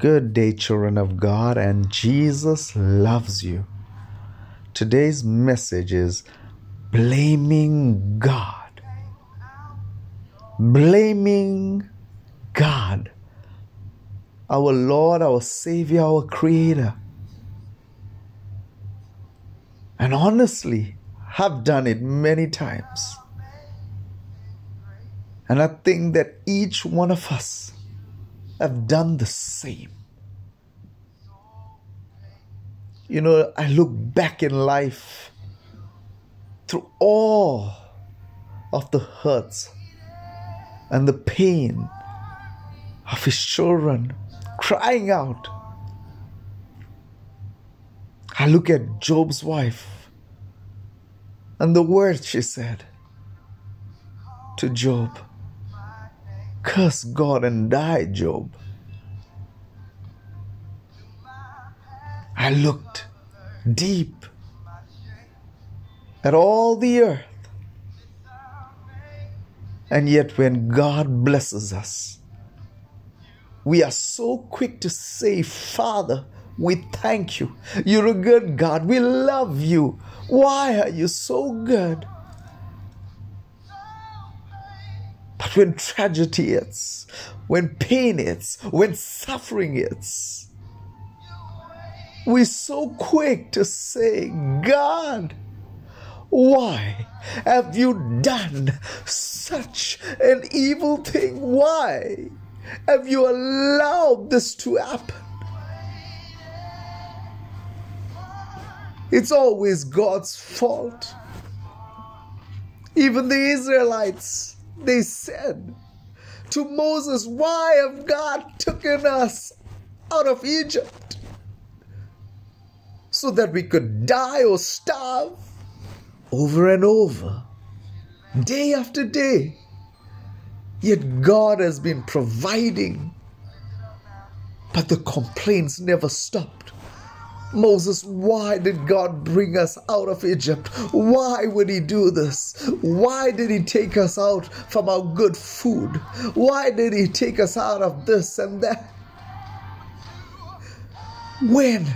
Good day, children of God, and Jesus loves you. Today's message is blaming God. Blaming God, our Lord, our Savior, our Creator. And honestly, have done it many times. And I think that each one of us have done the same. You know, I look back in life through all of the hurts and the pain of his children crying out. I look at Job's wife and the words she said to Job Curse God and die, Job. I looked deep at all the earth. And yet, when God blesses us, we are so quick to say, Father, we thank you. You're a good God. We love you. Why are you so good? But when tragedy hits, when pain hits, when suffering hits, we're so quick to say, God, why have you done such an evil thing? Why have you allowed this to happen? It's always God's fault. Even the Israelites they said to Moses, Why have God taken us out of Egypt? So that we could die or starve over and over, day after day. Yet God has been providing, but the complaints never stopped. Moses, why did God bring us out of Egypt? Why would He do this? Why did He take us out from our good food? Why did He take us out of this and that? When?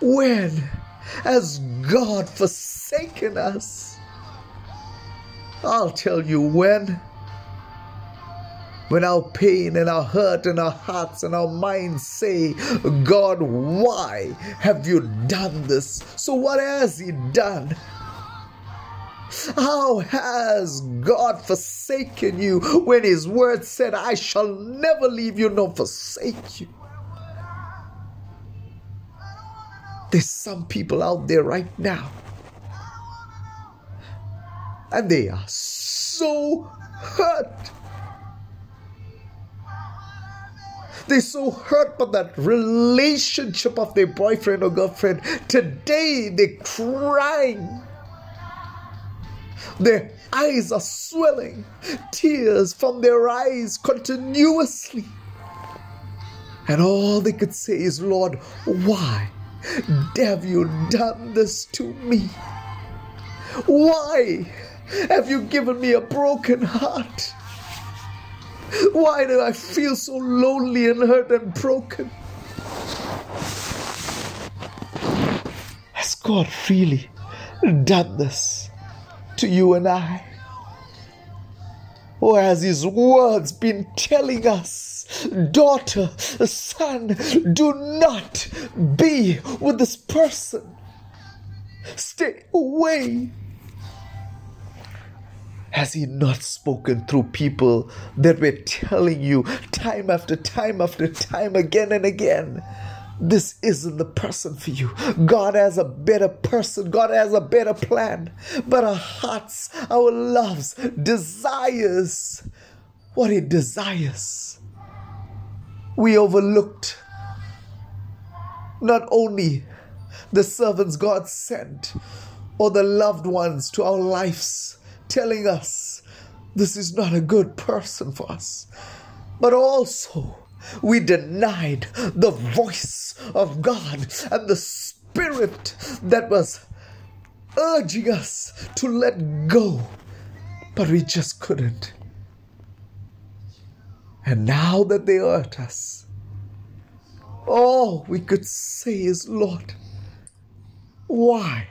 When has God forsaken us? I'll tell you when when our pain and our hurt and our hearts and our minds say, God, why have you done this? So, what has He done? How has God forsaken you when His word said, I shall never leave you nor forsake you? There's some people out there right now, and they are so hurt They're so hurt by that relationship of their boyfriend or girlfriend. Today they're crying. Their eyes are swelling, tears from their eyes continuously. And all they could say is, Lord, why have you done this to me? Why have you given me a broken heart? Why do I feel so lonely and hurt and broken? Has God really done this to you and I? Or has His words been telling us, daughter, son, do not be with this person? Stay away has He not spoken through people that were telling you time after time after time again and again? This isn't the person for you. God has a better person. God has a better plan. But our hearts, our loves, desires, what He desires. We overlooked not only the servants God sent or the loved ones to our lives, telling us this is not a good person for us. But also, we denied the voice of God and the Spirit that was urging us to let go, but we just couldn't. And now that they hurt us, all we could say is, Lord, why?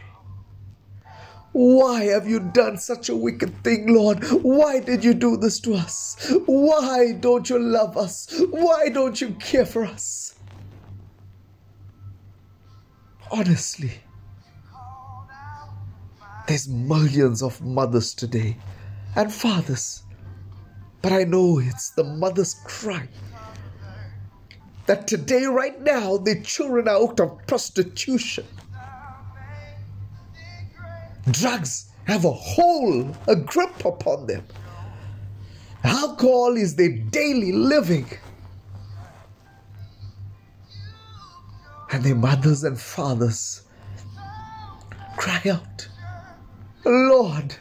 Why have you done such a wicked thing, Lord? Why did you do this to us? Why don't you love us? Why don't you care for us? Honestly, there's millions of mothers today and fathers, but I know it's the mother's cry that today, right now, the children are out of prostitution Drugs have a hold, a grip upon them. Alcohol is their daily living. And their mothers and fathers cry out, Lord,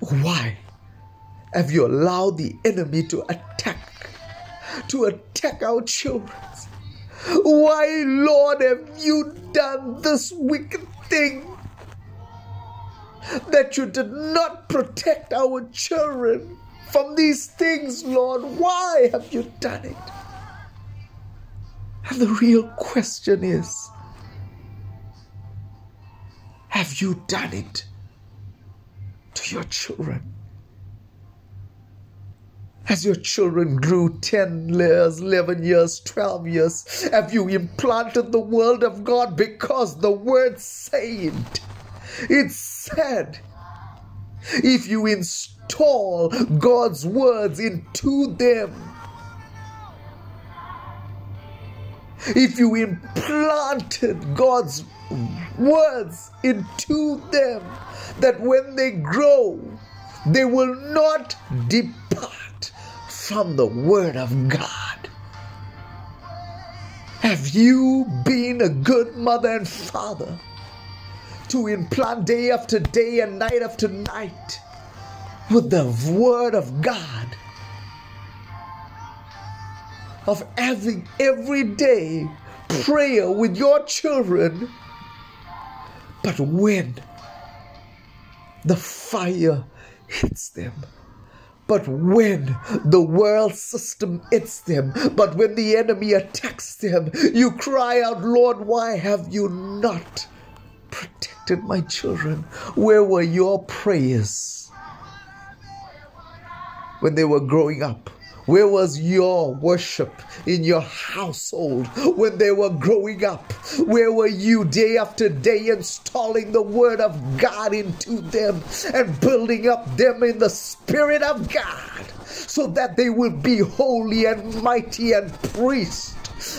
why have you allowed the enemy to attack, to attack our children? Why, Lord, have you done this wicked thing? That you did not protect our children from these things, Lord. Why have you done it? And the real question is have you done it to your children? As your children grew 10 years, 11 years, 12 years, have you implanted the word of God because the word said it's said if you install God's words into them, if you implanted God's words into them, that when they grow, they will not depart from the Word of God. Have you been a good mother and father? To implant day after day and night after night with the Word of God. Of having every day prayer with your children. But when the fire hits them, but when the world system hits them, but when the enemy attacks them, you cry out, Lord, why have you not protected my children? Where were your prayers when they were growing up? Where was your worship in your household when they were growing up? Where were you day after day installing the Word of God into them and building up them in the Spirit of God so that they will be holy and mighty and priests,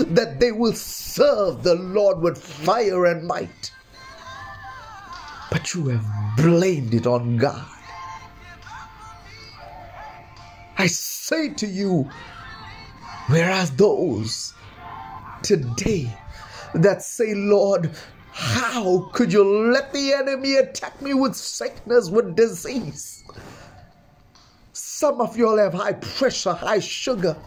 that they will serve the Lord with fire and might? But you have blamed it on God. I say to you, whereas those today that say, Lord, how could you let the enemy attack me with sickness, with disease? Some of you all have high pressure, high sugar.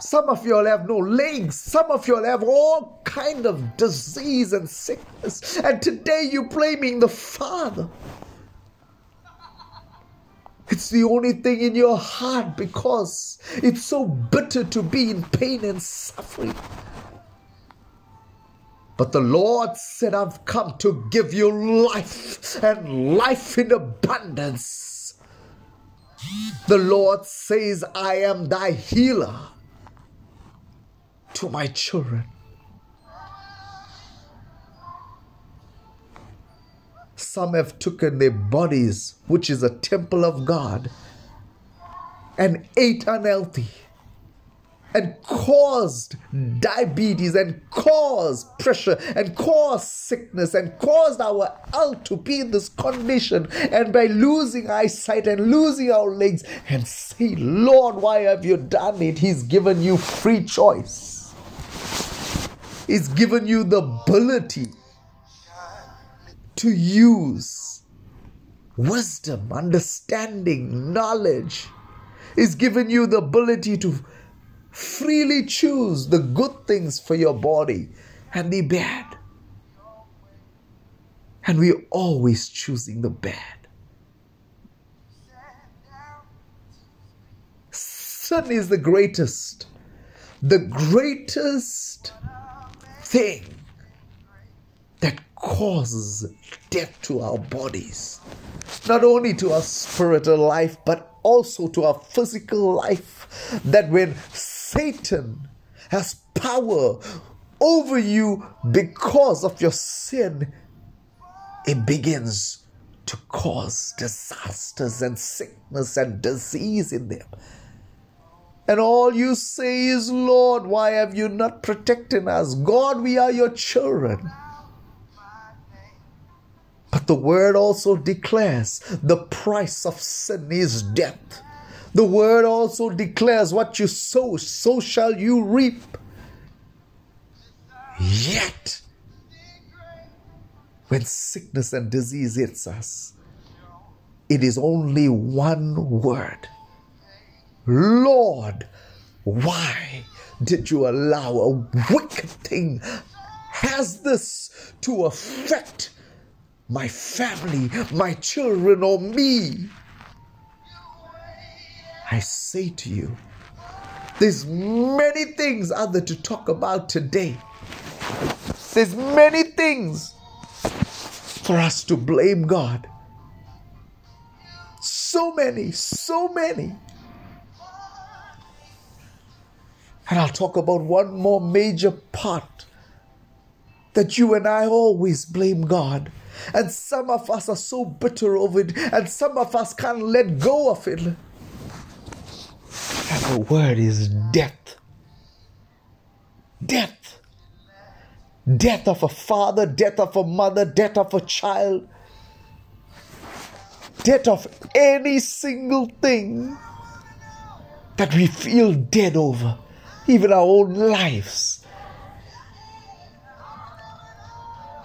Some of you all have no legs. Some of you all have all kind of disease and sickness. And today you're blaming the Father. It's the only thing in your heart because it's so bitter to be in pain and suffering. But the Lord said, I've come to give you life and life in abundance. The Lord says, I am thy healer to my children. Some have taken their bodies, which is a temple of God, and ate unhealthy and caused diabetes and caused pressure and caused sickness and caused our health to be in this condition. And by losing eyesight and losing our legs and say lord why have you done it? He's given you free choice He's given you the ability to use wisdom, understanding, knowledge. He's given you the ability to freely choose the good things for your body and the bad. And we're always choosing the bad. Sin is the greatest the greatest thing that causes death to our bodies, not only to our spiritual life, but also to our physical life. That when Satan has power over you because of your sin, it begins to cause disasters and sickness and disease in them. And all you say is, Lord, why have you not protected us? God, we are your children. But the word also declares the price of sin is death. The word also declares what you sow, so shall you reap. Yet, when sickness and disease hits us, it is only one word Lord, why did you allow a wicked thing has this to affect my family, my children, or me? I say to you, there's many things other to talk about today. There's many things for us to blame God. So many, so many. And I'll talk about one more major part that you and I always blame God. And some of us are so bitter over it, and some of us can't let go of it. And the word is death. Death. Death of a father, death of a mother, death of a child, death of any single thing that we feel dead over even our own lives.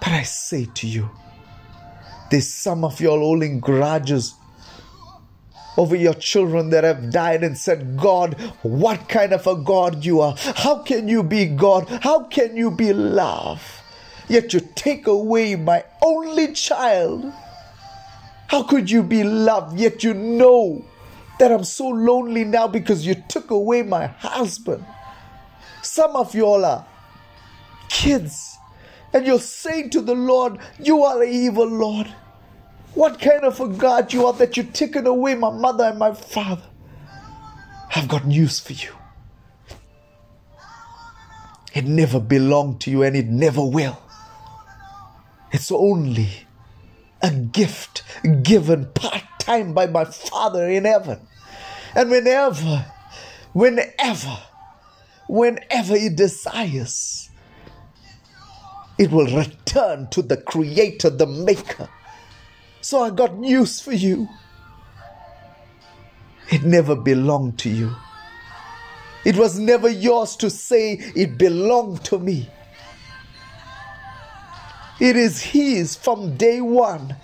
But I say to you, there's some of you all holding grudges over your children that have died and said, God, what kind of a God you are? How can you be God? How can you be love? Yet you take away my only child. How could you be love? Yet you know that I'm so lonely now because you took away my husband. Some of you all are kids, and you're saying to the Lord, You are an evil Lord. What kind of a God you are that you've taken away my mother and my father? I've got news for you. It never belonged to you and it never will. It's only a gift given part time by my Father in heaven. And whenever, whenever whenever it desires, it will return to the Creator, the Maker. So I got news for you. It never belonged to you. It was never yours to say it belonged to me. It is His from day one,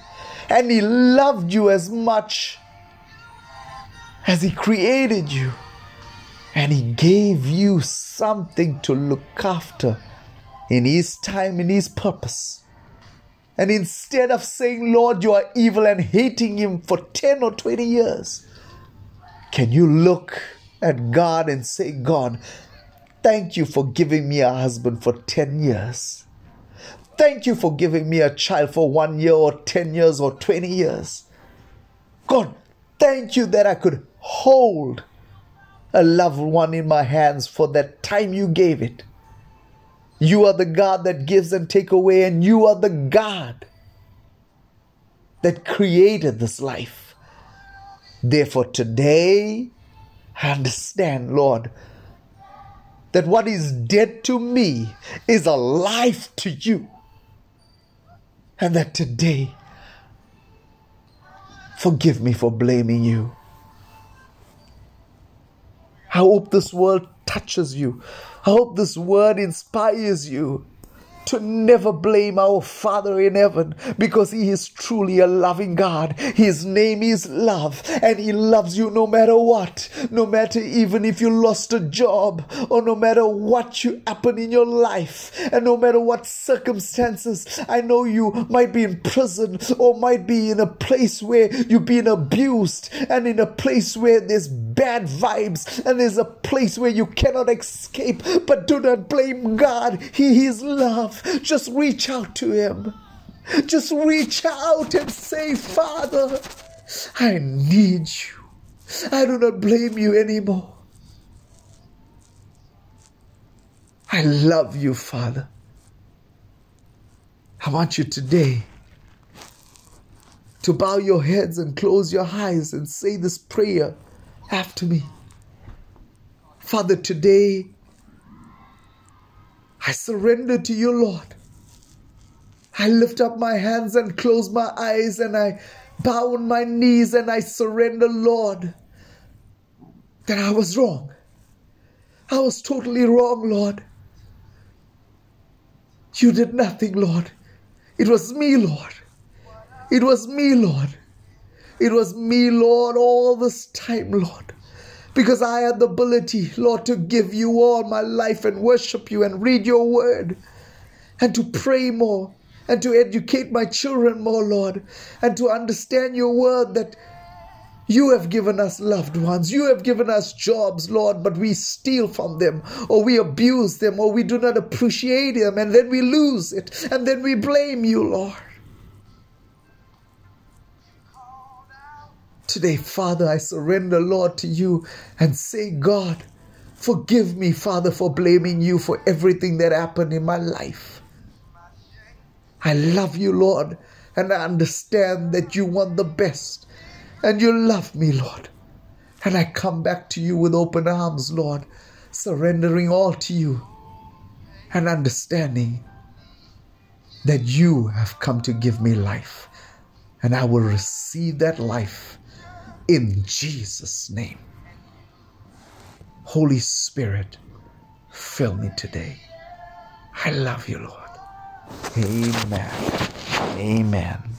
and He loved you as much as He created you and He gave you something to look after in His time, in His purpose. And instead of saying, Lord, you are evil and hating Him for 10 or 20 years, can you look at God and say, God, thank you for giving me a husband for 10 years. Thank you for giving me a child for one year or 10 years or 20 years. God, thank you that I could hold a loved one in my hands for that time you gave it. You are the God that gives and take away, and you are the God that created this life. Therefore, today, I understand, Lord, that what is dead to me is alive to you. And that today, forgive me for blaming you. I hope this word touches you. I hope this word inspires you to never blame our Father in heaven because He is truly a loving God. His name is love, and He loves you no matter what, no matter even if you lost a job, or no matter what you happen in your life, and no matter what circumstances. I know you might be in prison or might be in a place where you've been abused, and in a place where there's bad vibes and there's a place where you cannot escape. But do not blame God. He is love. Just reach out to Him. Just reach out and say, Father, I need you. I do not blame you anymore. I love you, Father. I want you today to bow your heads and close your eyes and say this prayer after me. Father, today I surrender to you, Lord. I lift up my hands and close my eyes and I bow on my knees and I surrender, Lord, that I was wrong. I was totally wrong, Lord. You did nothing, Lord. It was me, Lord. It was me, Lord. It was me, Lord, all this time, Lord. Because I had the ability, Lord, to give you all my life and worship you and read your word and to pray more and to educate my children more, Lord, and to understand your word that you have given us loved ones. You have given us jobs, Lord, but we steal from them, or we abuse them, or we do not appreciate them, and then we lose it, and then we blame you, Lord. Today, Father, I surrender, Lord, to you and say, God, forgive me, Father, for blaming you for everything that happened in my life. I love you, Lord, and I understand that you want the best and you love me, Lord. And I come back to you with open arms, Lord, surrendering all to you and understanding that you have come to give me life. And I will receive that life in Jesus' name. Holy Spirit, fill me today. I love you, Lord. Amen. Amen.